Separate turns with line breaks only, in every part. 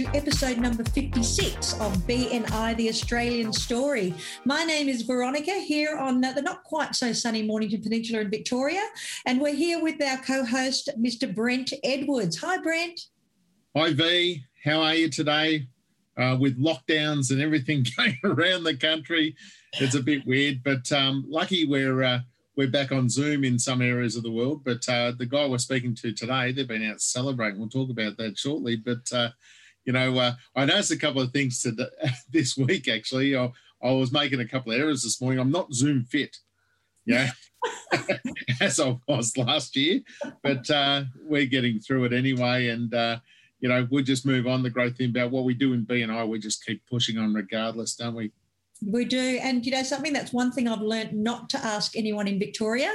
To episode number 56 of BNI, the Australian Story. My name is Veronica here on the not quite so sunny Mornington Peninsula in Victoria, and we're here with our co host, Mr. Brent Edwards. Hi, Brent.
Hi, V. How are you today? Uh, with lockdowns and everything going around the country, it's a bit weird, but um, lucky we're. Uh, we're back on Zoom in some areas of the world, but uh, the guy we're speaking to today, they've been out celebrating. We'll talk about that shortly. But uh, you know, uh, I noticed a couple of things to this week. Actually, I, I, was making a couple of errors this morning. I'm not Zoom fit, yeah, as I was last year, but uh, we're getting through it anyway. And uh, you know, we'll just move on. The great thing about what we do in BNI, we just keep pushing on regardless, don't we?
We do. And, you know, something that's one thing I've learned not to ask anyone in Victoria.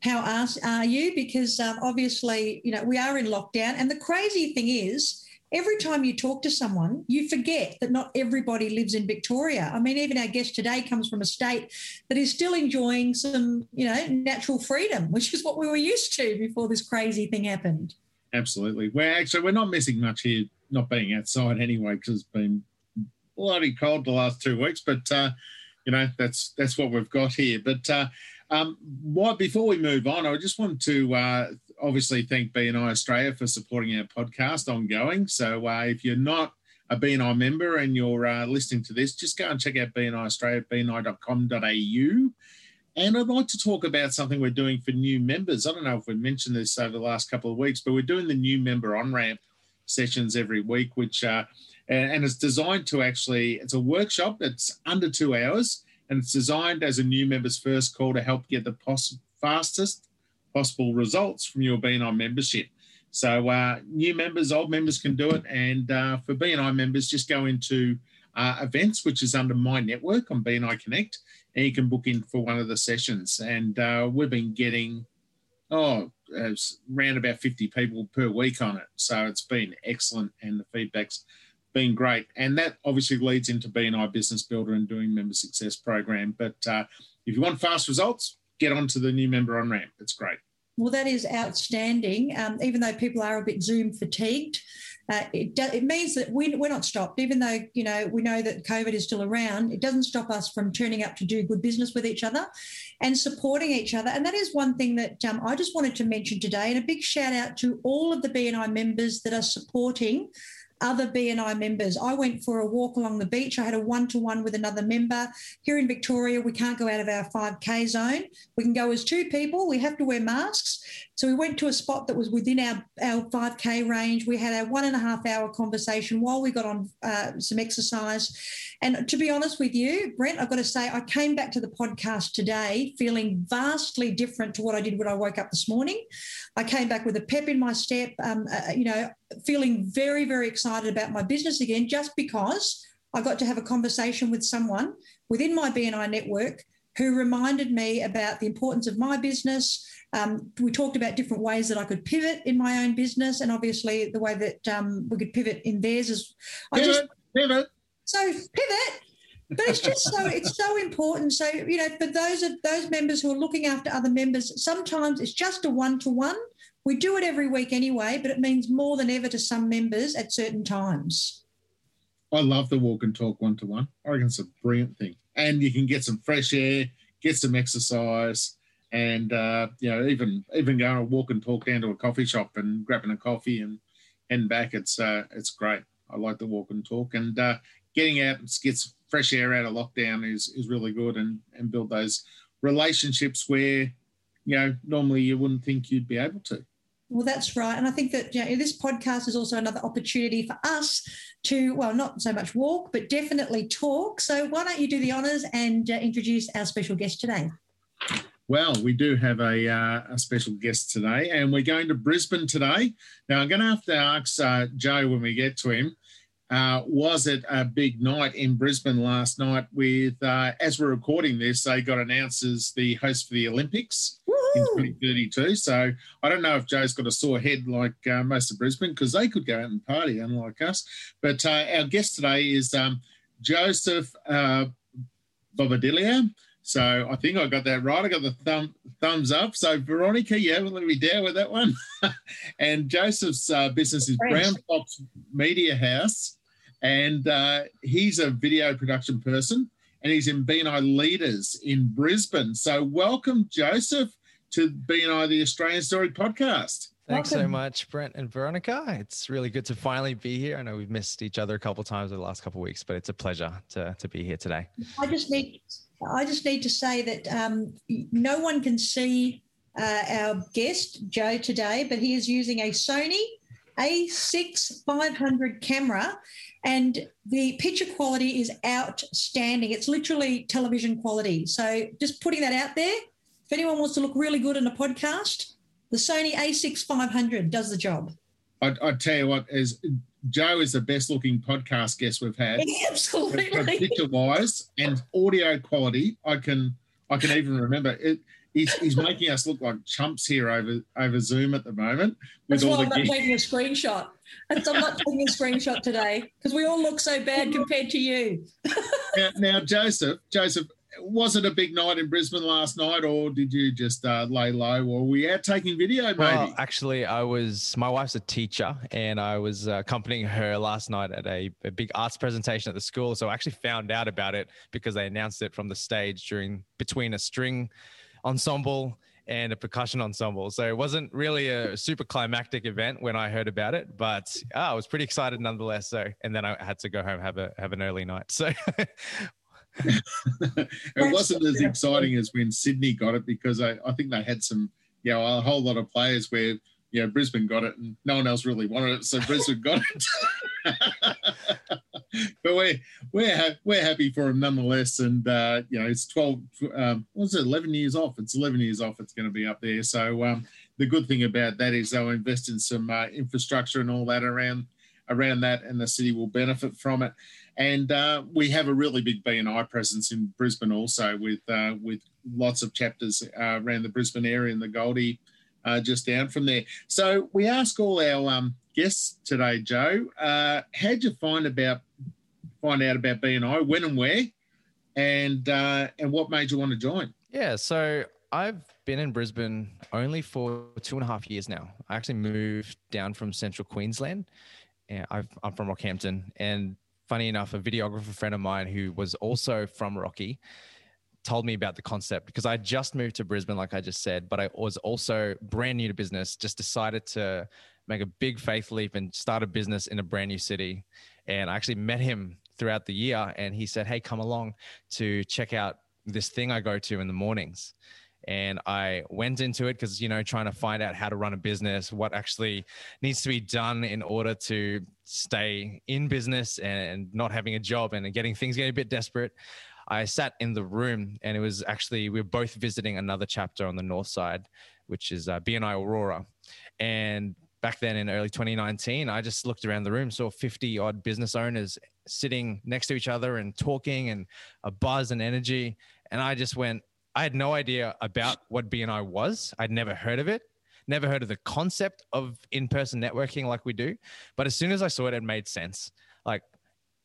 How are you? Because um, obviously, you know, we are in lockdown. And the crazy thing is, every time you talk to someone, you forget that not everybody lives in Victoria. I mean, even our guest today comes from a state that is still enjoying some, you know, natural freedom, which is what we were used to before this crazy thing happened.
Absolutely. We're actually we're not missing much here, not being outside anyway, because it's been bloody cold the last two weeks, but uh, you know that's that's what we've got here. But uh, um, why, before we move on, I just want to uh, obviously thank BNI Australia for supporting our podcast ongoing. So uh, if you're not a BNI member and you're uh, listening to this, just go and check out BNI Australia, bni.com.au. And I'd like to talk about something we're doing for new members. I don't know if we mentioned this over the last couple of weeks, but we're doing the new member on ramp sessions every week, which uh, and it's designed to actually it's a workshop that's under two hours and it's designed as a new member's first call to help get the pos- fastest possible results from your BNI membership. So uh, new members, old members can do it, and uh, for BNI members, just go into uh, events, which is under my network on BNI Connect, and you can book in for one of the sessions. And uh, we've been getting oh around about 50 people per week on it, so it's been excellent, and the feedback's been great. And that obviously leads into BNI Business Builder and doing member success program. But uh, if you want fast results, get onto the new member on ramp. It's great.
Well, that is outstanding. Um, even though people are a bit Zoom fatigued, uh, it, do, it means that we, we're not stopped. Even though you know we know that COVID is still around, it doesn't stop us from turning up to do good business with each other and supporting each other. And that is one thing that um, I just wanted to mention today. And a big shout out to all of the BNI members that are supporting other BNI members. I went for a walk along the beach. I had a one to one with another member. Here in Victoria, we can't go out of our 5K zone. We can go as two people. We have to wear masks. So we went to a spot that was within our, our 5K range. We had a one and a half hour conversation while we got on uh, some exercise. And to be honest with you, Brent, I've got to say, I came back to the podcast today feeling vastly different to what I did when I woke up this morning. I came back with a pep in my step, um, uh, you know, feeling very, very excited about my business again, just because I got to have a conversation with someone within my BNI network who reminded me about the importance of my business. Um, we talked about different ways that I could pivot in my own business, and obviously the way that um, we could pivot in theirs is.
I just pivot.
So pivot. But it's just so it's so important. So you know, for those of those members who are looking after other members, sometimes it's just a one to one. We do it every week anyway, but it means more than ever to some members at certain times.
I love the walk and talk one to one. I reckon it's a brilliant thing, and you can get some fresh air, get some exercise, and uh, you know even even going a walk and talk down to a coffee shop and grabbing a coffee and heading back. It's uh, it's great. I like the walk and talk, and uh, getting out and get fresh air out of lockdown is is really good and and build those relationships where you know normally you wouldn't think you'd be able to
well, that's right. And I think that you know, this podcast is also another opportunity for us to, well, not so much walk, but definitely talk. So why don't you do the honours and uh, introduce our special guest today?
Well, we do have a, uh, a special guest today, and we're going to Brisbane today. Now, I'm going to have to ask uh, Joe when we get to him uh, was it a big night in Brisbane last night with, uh, as we're recording this, they got announced as the host for the Olympics in 2032. So I don't know if Joe's got a sore head like uh, most of Brisbane because they could go out and party, unlike us. But uh, our guest today is um, Joseph uh, Bobadilla. So I think I got that right. I got the thumb thumbs up. So Veronica, you haven't let me down with that one. and Joseph's uh, business is Brown Fox Media House, and uh, he's a video production person, and he's in BNI Leaders in Brisbane. So welcome, Joseph, to BNI the Australian Story podcast.
Thanks Welcome. so much, Brent and Veronica. It's really good to finally be here. I know we've missed each other a couple times over the last couple of weeks, but it's a pleasure to, to be here today.
I just need I just need to say that um, no one can see uh, our guest Joe today, but he is using a Sony A6 500 camera, and the picture quality is outstanding. It's literally television quality. So just putting that out there. If anyone wants to look really good in a podcast, the Sony A6 500 does the job.
I, I tell you what, is Joe is the best looking podcast guest we've had.
Absolutely.
Picture wise and audio quality, I can I can even remember it. He's, he's making us look like chumps here over over Zoom at the moment.
With That's all why the I'm not taking a screenshot. I'm not taking a screenshot today because we all look so bad compared to you.
now, now, Joseph, Joseph, was it a big night in Brisbane last night, or did you just uh, lay low? Or were we out taking video? Maybe. Well,
actually, I was. My wife's a teacher, and I was uh, accompanying her last night at a, a, big arts presentation at the school. So I actually found out about it because they announced it from the stage during between a string ensemble and a percussion ensemble. So it wasn't really a super climactic event when I heard about it, but oh, I was pretty excited nonetheless. So, and then I had to go home have a have an early night. So
it wasn't as exciting as when Sydney got it because I, I think they had some, you know, a whole lot of players where, you know, Brisbane got it and no one else really wanted it. So Brisbane got it. but we're, we're, ha- we're happy for them nonetheless. And, uh, you know, it's 12, um, what's it, 11 years off? It's 11 years off. It's going to be up there. So um, the good thing about that is they'll invest in some uh, infrastructure and all that around around that, and the city will benefit from it. And uh, we have a really big BNI presence in Brisbane also, with uh, with lots of chapters uh, around the Brisbane area and the Goldie uh, just down from there. So we ask all our um, guests today, Joe, uh, how'd you find about find out about BNI, when and where, and uh, and what made you want to join?
Yeah, so I've been in Brisbane only for two and a half years now. I actually moved down from central Queensland i am from Rockhampton, and funny enough, a videographer friend of mine who was also from Rocky told me about the concept because I just moved to Brisbane, like I just said, but I was also brand new to business. Just decided to make a big faith leap and start a business in a brand new city. And I actually met him throughout the year, and he said, "Hey, come along to check out this thing I go to in the mornings." and I went into it because you know trying to find out how to run a business, what actually needs to be done in order to stay in business and not having a job and getting things getting a bit desperate. I sat in the room and it was actually we were both visiting another chapter on the north side, which is uh, BNI Aurora, and back then in early 2019, I just looked around the room, saw 50 odd business owners sitting next to each other and talking and a buzz and energy. And I just went, I had no idea about what BNI was. I'd never heard of it, never heard of the concept of in person networking like we do. But as soon as I saw it, it made sense. Like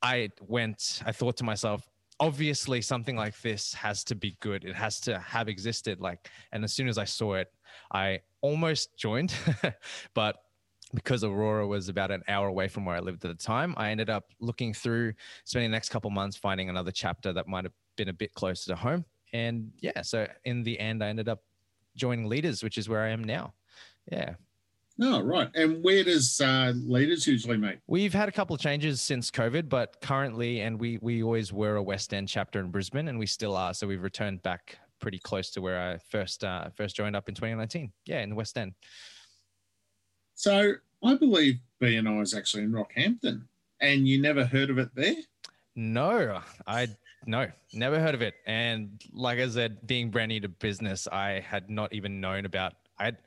I went, I thought to myself, obviously something like this has to be good. It has to have existed. Like, and as soon as I saw it, I almost joined, but because Aurora was about an hour away from where I lived at the time, I ended up looking through, spending the next couple months finding another chapter that might have been a bit closer to home and yeah, so in the end, I ended up joining Leaders, which is where I am now. Yeah.
Oh, right. And where does uh, Leaders usually meet?
We've had a couple of changes since COVID, but currently, and we we always were a West End chapter in Brisbane, and we still are. So we've returned back pretty close to where I first uh, first joined up in 2019. Yeah, in the West End.
So I believe BNI is actually in Rockhampton, and you never heard of it there?
No, I no, never heard of it. And like I said, being brand new to business, I had not even known about. I had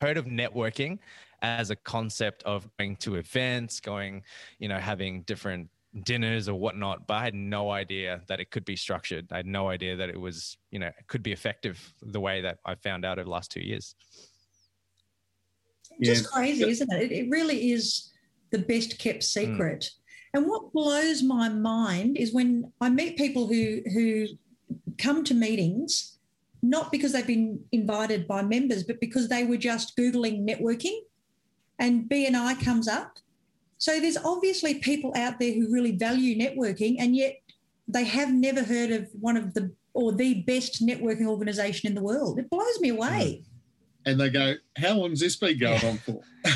heard of networking as a concept of going to events, going, you know, having different dinners or whatnot, but I had no idea that it could be structured. I had no idea that it was, you know, could be effective the way that I found out over the last two years.
Just crazy, isn't it? it? really is the best kept hmm. secret. Mm. And what blows my mind is when I meet people who who come to meetings not because they've been invited by members, but because they were just googling networking, and BNI comes up. So there's obviously people out there who really value networking, and yet they have never heard of one of the or the best networking organization in the world. It blows me away.
Hmm. And they go, "How long's this been going on for?"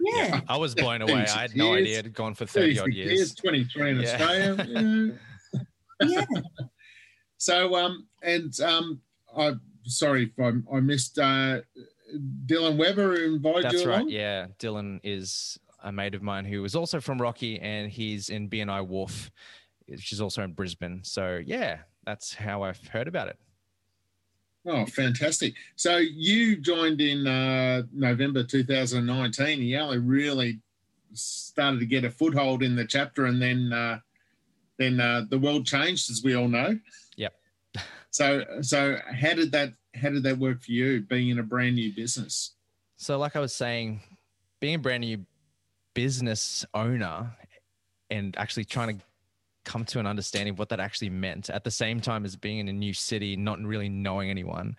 yeah.
I was blown away. I had no years, idea it had gone for 30 odd years. years
23 in yeah. Australia.
yeah.
so, um, and um, I sorry if I, I missed uh, Dylan Weber who invited
That's
you
right.
Along?
Yeah, Dylan is a mate of mine who is also from Rocky, and he's in BNI Wharf, which is also in Brisbane. So yeah, that's how I've heard about it.
Oh, fantastic! So you joined in uh, November 2019. You only really started to get a foothold in the chapter, and then uh, then uh, the world changed, as we all know.
Yep.
so so how did that how did that work for you, being in a brand new business?
So, like I was saying, being a brand new business owner and actually trying to come to an understanding of what that actually meant at the same time as being in a new city, not really knowing anyone.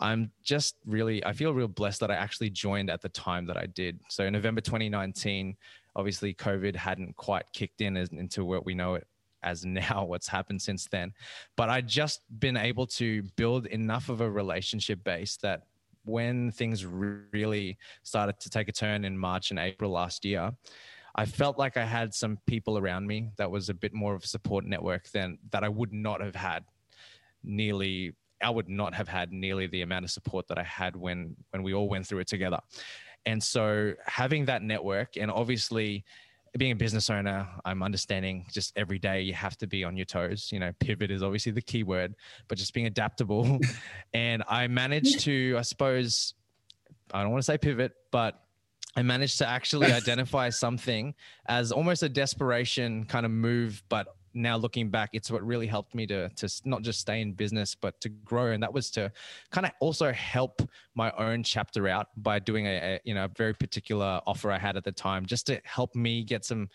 I'm just really, I feel real blessed that I actually joined at the time that I did. So in November 2019, obviously COVID hadn't quite kicked in as, into what we know it as now, what's happened since then. But I just been able to build enough of a relationship base that when things really started to take a turn in March and April last year, I felt like I had some people around me that was a bit more of a support network than that I would not have had nearly I would not have had nearly the amount of support that I had when when we all went through it together. And so having that network and obviously being a business owner, I'm understanding just every day you have to be on your toes. You know, pivot is obviously the key word, but just being adaptable. and I managed to, I suppose, I don't want to say pivot, but I managed to actually identify something as almost a desperation kind of move, but now looking back, it's what really helped me to to not just stay in business, but to grow. And that was to kind of also help my own chapter out by doing a, a you know a very particular offer I had at the time, just to help me get some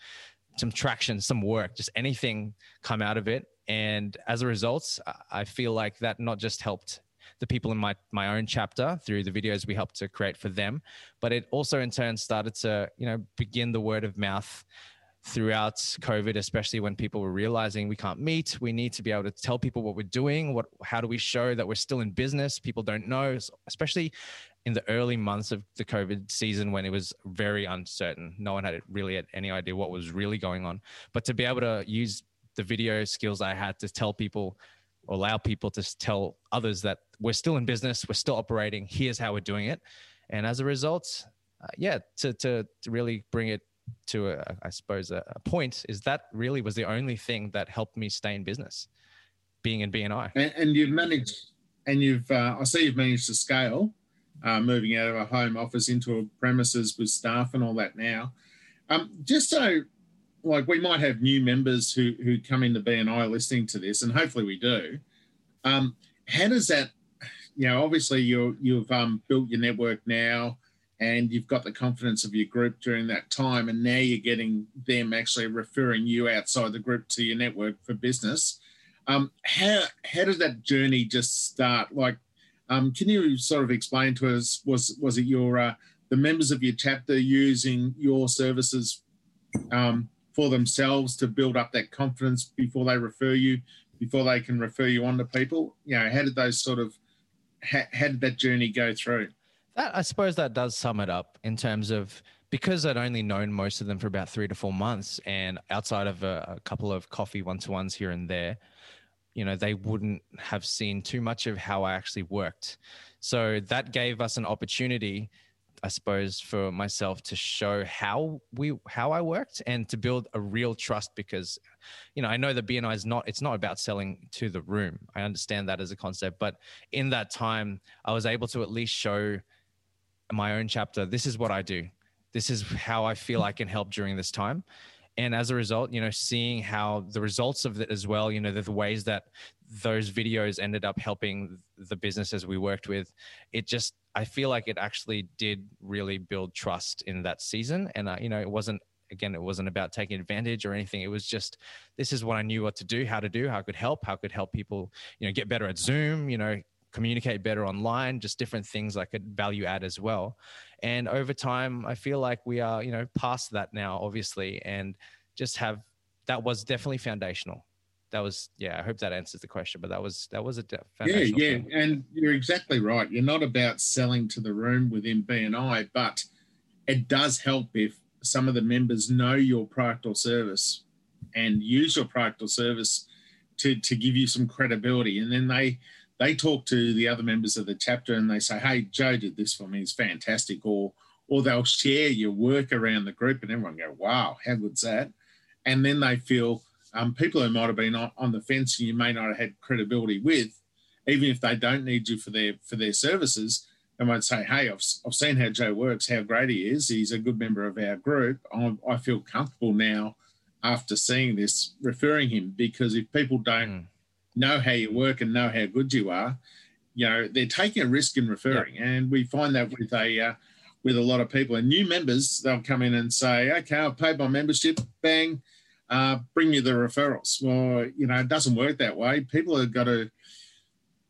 some traction, some work, just anything come out of it. And as a result, I feel like that not just helped the people in my my own chapter through the videos we helped to create for them, but it also in turn started to you know begin the word of mouth throughout COVID, especially when people were realizing we can't meet, we need to be able to tell people what we're doing. What how do we show that we're still in business? People don't know, especially in the early months of the COVID season when it was very uncertain. No one had really had any idea what was really going on. But to be able to use the video skills I had to tell people allow people to tell others that we're still in business, we're still operating. Here's how we're doing it, and as a result, uh, yeah, to, to to really bring it to a, I suppose a, a, point is that really was the only thing that helped me stay in business, being in BNI.
And, and you've managed, and you've uh, I see you've managed to scale, uh, moving out of a home office into a premises with staff and all that now. Um, just so like we might have new members who who come into BNI listening to this, and hopefully we do. Um, how does that, you know, obviously you you've um, built your network now, and you've got the confidence of your group during that time, and now you're getting them actually referring you outside the group to your network for business. Um, how how did that journey just start? Like, um, can you sort of explain to us? Was was it your uh, the members of your chapter using your services um, for themselves to build up that confidence before they refer you, before they can refer you on to people? You know, how did those sort of, how, how did that journey go through?
That, I suppose that does sum it up in terms of because I'd only known most of them for about three to four months, and outside of a, a couple of coffee one to ones here and there, you know, they wouldn't have seen too much of how I actually worked. So that gave us an opportunity I suppose for myself to show how we how I worked and to build a real trust because you know I know that BNI is not it's not about selling to the room. I understand that as a concept, but in that time I was able to at least show my own chapter, this is what I do. This is how I feel I can help during this time. And as a result, you know, seeing how the results of it as well, you know, the, the ways that those videos ended up helping the businesses we worked with, it just, I feel like it actually did really build trust in that season. And, uh, you know, it wasn't again, it wasn't about taking advantage or anything. It was just this is what I knew what to do, how to do, how I could help, how I could help people, you know, get better at Zoom, you know, communicate better online, just different things I could value add as well. And over time, I feel like we are, you know, past that now, obviously, and just have that was definitely foundational. That was, yeah. I hope that answers the question, but that was that was a
yeah, yeah. Thing. And you're exactly right. You're not about selling to the room within BNI, but it does help if some of the members know your product or service and use your product or service to to give you some credibility, and then they they talk to the other members of the chapter and they say, "Hey, Joe did this for me. It's fantastic," or or they'll share your work around the group, and everyone go, "Wow, how good's that?" And then they feel um, people who might have been on, on the fence and you may not have had credibility with, even if they don't need you for their for their services, they might say, "Hey, I've, I've seen how Joe works, how great he is. He's a good member of our group. I, I feel comfortable now." After seeing this, referring him because if people don't mm know how you work and know how good you are, you know, they're taking a risk in referring. Yeah. And we find that with a uh, with a lot of people and new members, they'll come in and say, okay, I've paid my membership, bang, uh, bring me the referrals. Well, you know, it doesn't work that way. People have got to,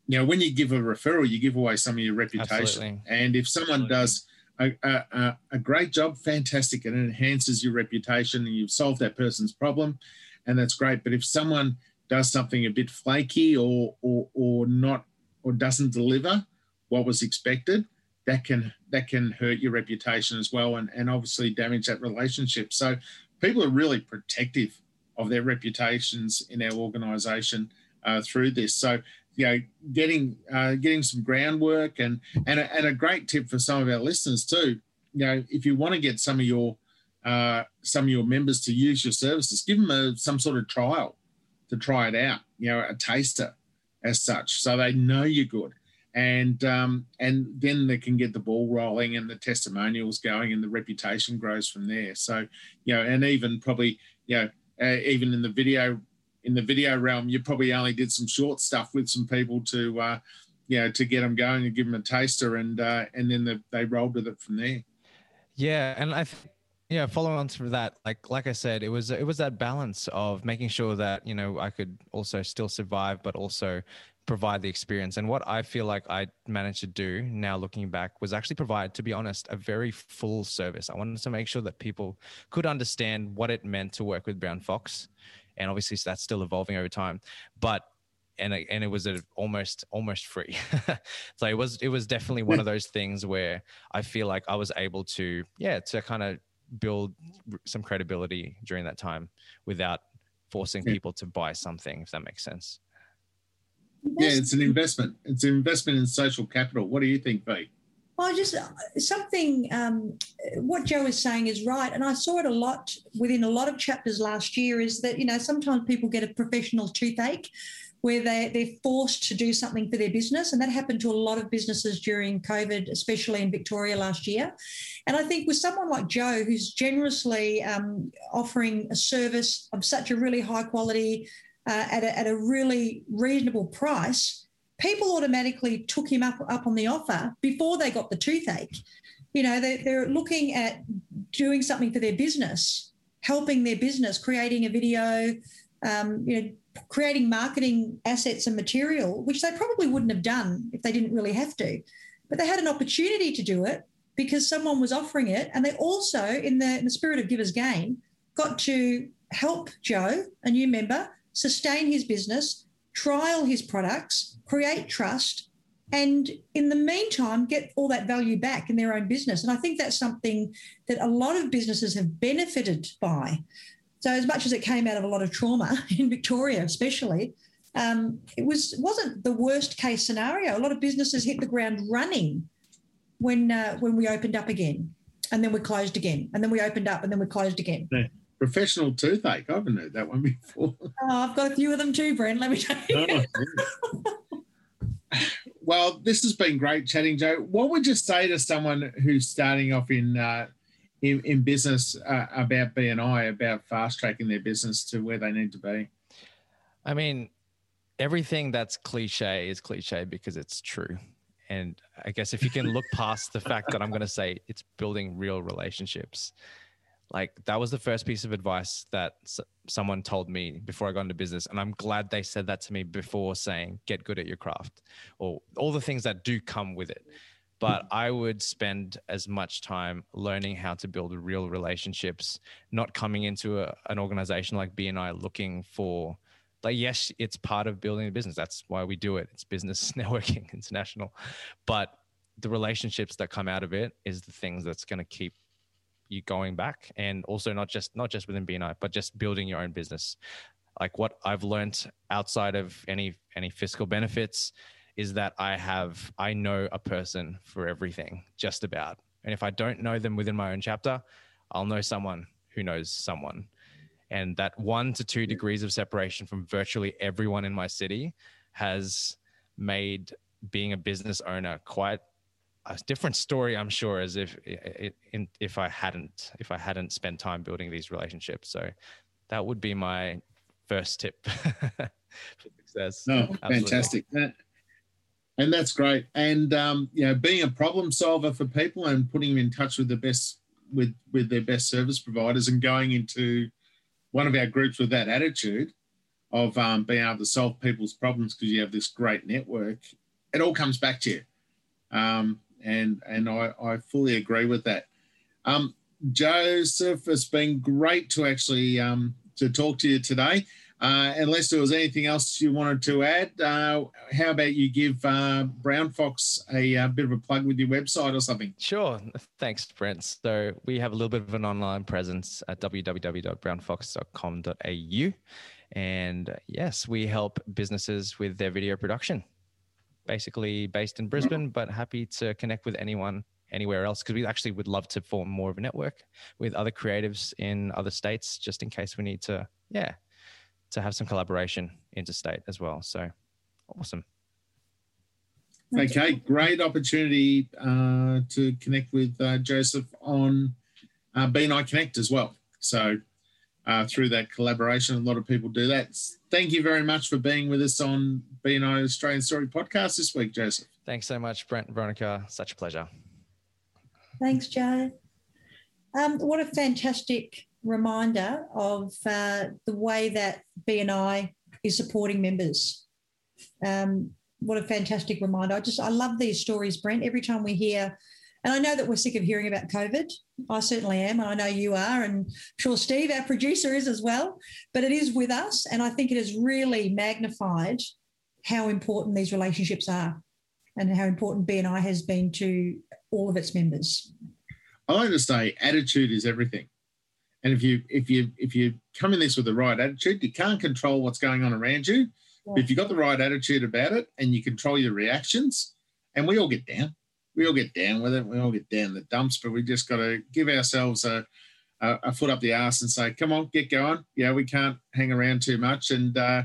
you know, when you give a referral, you give away some of your reputation. Absolutely. And if someone Absolutely. does a, a, a, great job, fantastic, and it enhances your reputation and you've solved that person's problem, and that's great. But if someone does something a bit flaky or or or not or doesn't deliver what was expected, that can that can hurt your reputation as well and, and obviously damage that relationship. So people are really protective of their reputations in our organization uh, through this. So you know, getting uh, getting some groundwork and and a, and a great tip for some of our listeners too. You know, if you want to get some of your uh, some of your members to use your services, give them a, some sort of trial to try it out, you know, a taster as such, so they know you're good. And um, and then they can get the ball rolling and the testimonials going and the reputation grows from there. So you know, and even probably you know, uh, even in the video in the video realm, you probably only did some short stuff with some people to uh, you know to get them going and give them a taster, and uh, and then the, they rolled with it from there.
Yeah, and I think yeah following on from that like like i said it was it was that balance of making sure that you know i could also still survive but also provide the experience. And what i feel like i managed to do now looking back was actually provide to be honest a very full service. I wanted to make sure that people could understand what it meant to work with brown fox. And obviously that's still evolving over time. But and it, and it was a, almost almost free. so it was it was definitely one of those things where I feel like I was able to yeah to kind of build some credibility during that time without forcing people to buy something, if that makes sense.
Yeah, it's an investment. It's an investment in social capital. What do you think, V?
Well, just uh, something, um, what Joe is saying is right. And I saw it a lot within a lot of chapters last year is that, you know, sometimes people get a professional toothache where they, they're forced to do something for their business. And that happened to a lot of businesses during COVID, especially in Victoria last year. And I think with someone like Joe, who's generously um, offering a service of such a really high quality uh, at, a, at a really reasonable price, people automatically took him up, up on the offer before they got the toothache. You know, they, they're looking at doing something for their business, helping their business, creating a video, um, you know, creating marketing assets and material, which they probably wouldn't have done if they didn't really have to. But they had an opportunity to do it because someone was offering it. And they also, in the, in the spirit of giver's gain, got to help Joe, a new member, sustain his business, trial his products, create trust, and in the meantime, get all that value back in their own business. And I think that's something that a lot of businesses have benefited by. So as much as it came out of a lot of trauma in Victoria, especially, um, it was wasn't the worst case scenario. A lot of businesses hit the ground running when uh, when we opened up again, and then we closed again, and then we opened up, and then we closed again.
Yeah. Professional toothache. I haven't heard that one before.
Oh, I've got a few of them too, Brent. Let me tell you. Oh,
well, this has been great chatting, Joe. What would you say to someone who's starting off in uh, in, in, business uh, about BNI, about fast tracking their business to where they need to be?
I mean, everything that's cliche is cliche because it's true. And I guess if you can look past the fact that I'm going to say it's building real relationships, like that was the first piece of advice that s- someone told me before I got into business. And I'm glad they said that to me before saying, get good at your craft or all the things that do come with it. But I would spend as much time learning how to build real relationships, not coming into a, an organization like BNI looking for, like, yes, it's part of building a business. That's why we do it. It's business networking international. But the relationships that come out of it is the things that's going to keep you going back and also not just not just within BNI, but just building your own business. Like what I've learned outside of any any fiscal benefits is that I have I know a person for everything, just about. And if I don't know them within my own chapter, I'll know someone who knows someone. And that one to two degrees of separation from virtually everyone in my city has made being a business owner quite a different story, I'm sure, as if if I hadn't if I hadn't spent time building these relationships. So that would be my first tip for success.
No, Absolutely. fantastic. and that's great. And um, you know, being a problem solver for people and putting them in touch with the best with with their best service providers and going into one of our groups with that attitude of um, being able to solve people's problems because you have this great network. It all comes back to you. Um, and and I, I fully agree with that. Um, Joseph, it's been great to actually um, to talk to you today. Uh, unless there was anything else you wanted to add, uh, how about you give uh, Brown Fox a, a, uh, bit of a plug with your website or something?
Sure. Thanks, Brent. So we have a little bit of an online presence at www.brownfox.com.au. And yes, we help businesses with their video production basically based in Brisbane, but happy to connect with anyone anywhere else because we actually would love to form more of a network with other creatives in other states just in case we need to, yeah, to have some collaboration interstate as well. So awesome.
Okay, great opportunity uh, to connect with uh, Joseph on uh, BNI Connect as well. So uh, through that collaboration. A lot of people do that. Thank you very much for being with us on BNI Australian Story podcast this week, Joseph.
Thanks so much, Brent and Veronica. Such a pleasure.
Thanks, Joe. Um, what a fantastic reminder of uh, the way that BNI is supporting members. Um, what a fantastic reminder. I just, I love these stories, Brent. Every time we hear and I know that we're sick of hearing about COVID. I certainly am. And I know you are. And I'm sure Steve, our producer, is as well. But it is with us. And I think it has really magnified how important these relationships are and how important BNI has been to all of its members.
I like to say attitude is everything. And if you if you if you come in this with the right attitude, you can't control what's going on around you. Yeah. If you've got the right attitude about it and you control your reactions, and we all get down we all get down with it. We all get down the dumps, but we just got to give ourselves a, a, a, foot up the ass and say, "Come on, get going." Yeah, we can't hang around too much, and uh,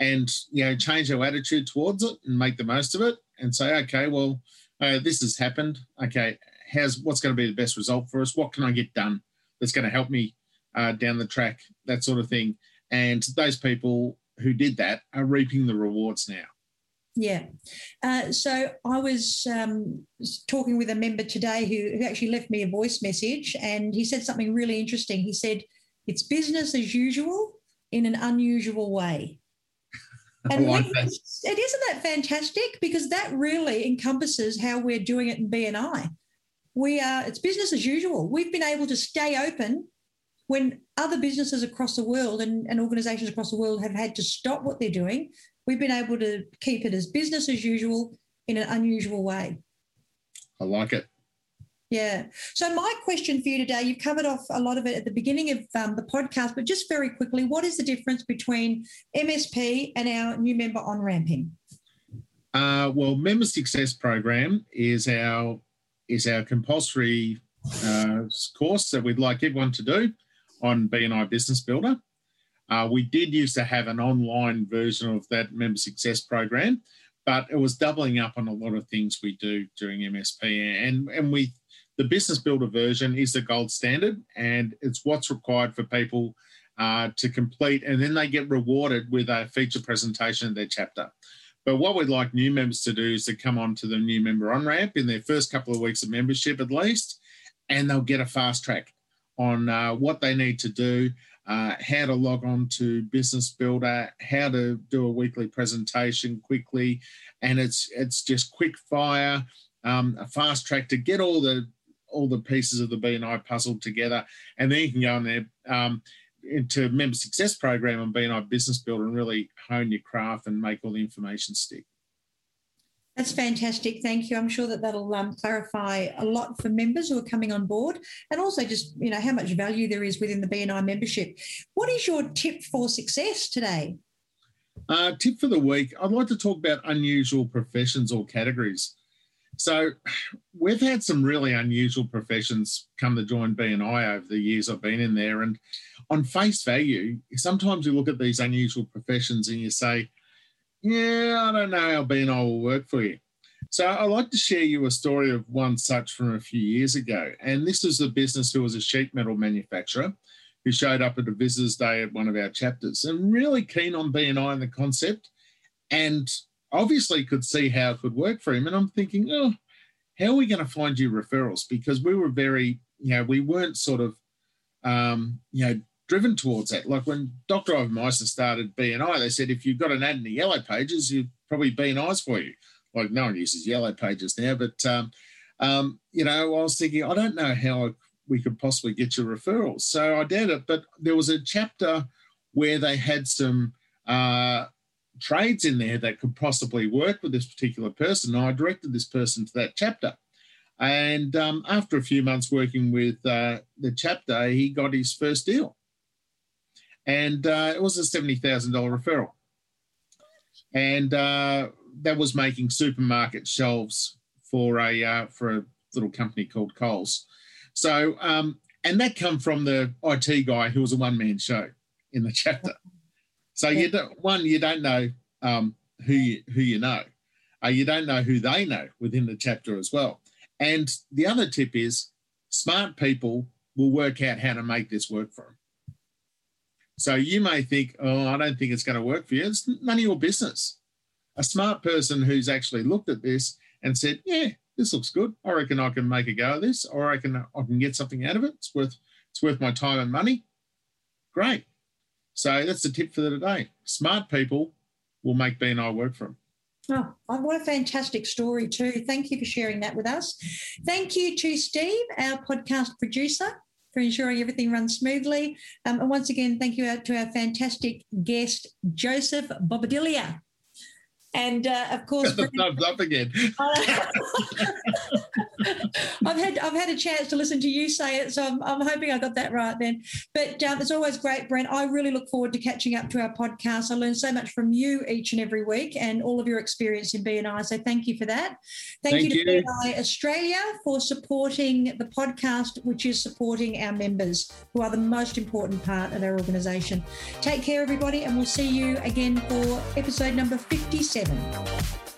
and you know, change our attitude towards it and make the most of it, and say, "Okay, well, uh, this has happened. Okay, how's what's going to be the best result for us? What can I get done that's going to help me uh, down the track? That sort of thing." And those people who did that are reaping the rewards now.
Yeah. Uh, so I was um, talking with a member today who, who actually left me a voice message and he said something really interesting. He said, It's business as usual in an unusual way. And like it isn't that fantastic because that really encompasses how we're doing it in BNI. We are it's business as usual. We've been able to stay open when other businesses across the world and, and organizations across the world have had to stop what they're doing we've been able to keep it as business as usual in an unusual way.
I like it.
Yeah. So, my question for you today, you've covered off a lot of it at the beginning of um, the podcast, but just very quickly, what is the difference between MSP and our new member on ramping?
Uh, well, Member Success Program is our is our compulsory uh, course that we'd like everyone to do on BNI Business Builder. Uh, we did used to have an online version of that member success program, but it was doubling up on a lot of things we do during MSP. And, and we, the business builder version is the gold standard and it's what's required for people uh, to complete. And then they get rewarded with a feature presentation of their chapter. But what we'd like new members to do is to come on to the new member on ramp in their first couple of weeks of membership at least, and they'll get a fast track on uh, what they need to do, uh, how to log on to Business Builder, how to do a weekly presentation quickly, and it's it's just quick fire, um, a fast track to get all the all the pieces of the BNI puzzle together, and then you can go in there. Um, into member success program and BNI business builder and really hone your craft and make all the information stick.
That's fantastic. Thank you. I'm sure that that'll um, clarify a lot for members who are coming on board and also just, you know, how much value there is within the BNI membership. What is your tip for success today?
Uh, tip for the week I'd like to talk about unusual professions or categories. So, we've had some really unusual professions come to join BNI over the years I've been in there. And on face value, sometimes you look at these unusual professions and you say, yeah, I don't know how BNI will work for you. So I'd like to share you a story of one such from a few years ago. And this is a business who was a sheet metal manufacturer who showed up at a visitor's day at one of our chapters and really keen on BNI and the concept and obviously could see how it could work for him. And I'm thinking, oh, how are we going to find you referrals? Because we were very, you know, we weren't sort of, um, you know, driven towards that. Like when Dr. Ivan Misner started BNI, they said if you've got an ad in the yellow pages, you'd probably BNI's for you. Like no one uses yellow pages now, but um, um, you know, I was thinking I don't know how we could possibly get your referrals, so I did it. But there was a chapter where they had some uh, trades in there that could possibly work with this particular person. I directed this person to that chapter. And um, after a few months working with uh, the chapter, he got his first deal and uh, it was a seventy thousand dollar referral, and uh, that was making supermarket shelves for a uh, for a little company called Coles. So, um, and that come from the IT guy who was a one man show in the chapter. So you don't, one you don't know um, who you, who you know, uh, you don't know who they know within the chapter as well. And the other tip is smart people will work out how to make this work for them. So you may think, oh, I don't think it's going to work for you. It's none of your business. A smart person who's actually looked at this and said, yeah, this looks good. I reckon I can make a go of this, or I can I can get something out of it. It's worth it's worth my time and money. Great. So that's the tip for the day. Smart people will make BNI work for them.
Oh, oh, what a fantastic story, too. Thank you for sharing that with us. Thank you to Steve, our podcast producer for ensuring everything runs smoothly. Um, and once again, thank you to our fantastic guest, Joseph Bobadilla. And uh, of course,
thumbs up again.
I've had I've had a chance to listen to you say it, so I'm, I'm hoping I got that right then. But um, it's always great, Brent. I really look forward to catching up to our podcast. I learn so much from you each and every week, and all of your experience in BNI. So thank you for that. Thank, thank you, you to BNI Australia for supporting the podcast, which is supporting our members, who are the most important part of our organisation. Take care, everybody, and we'll see you again for episode number fifty-seven.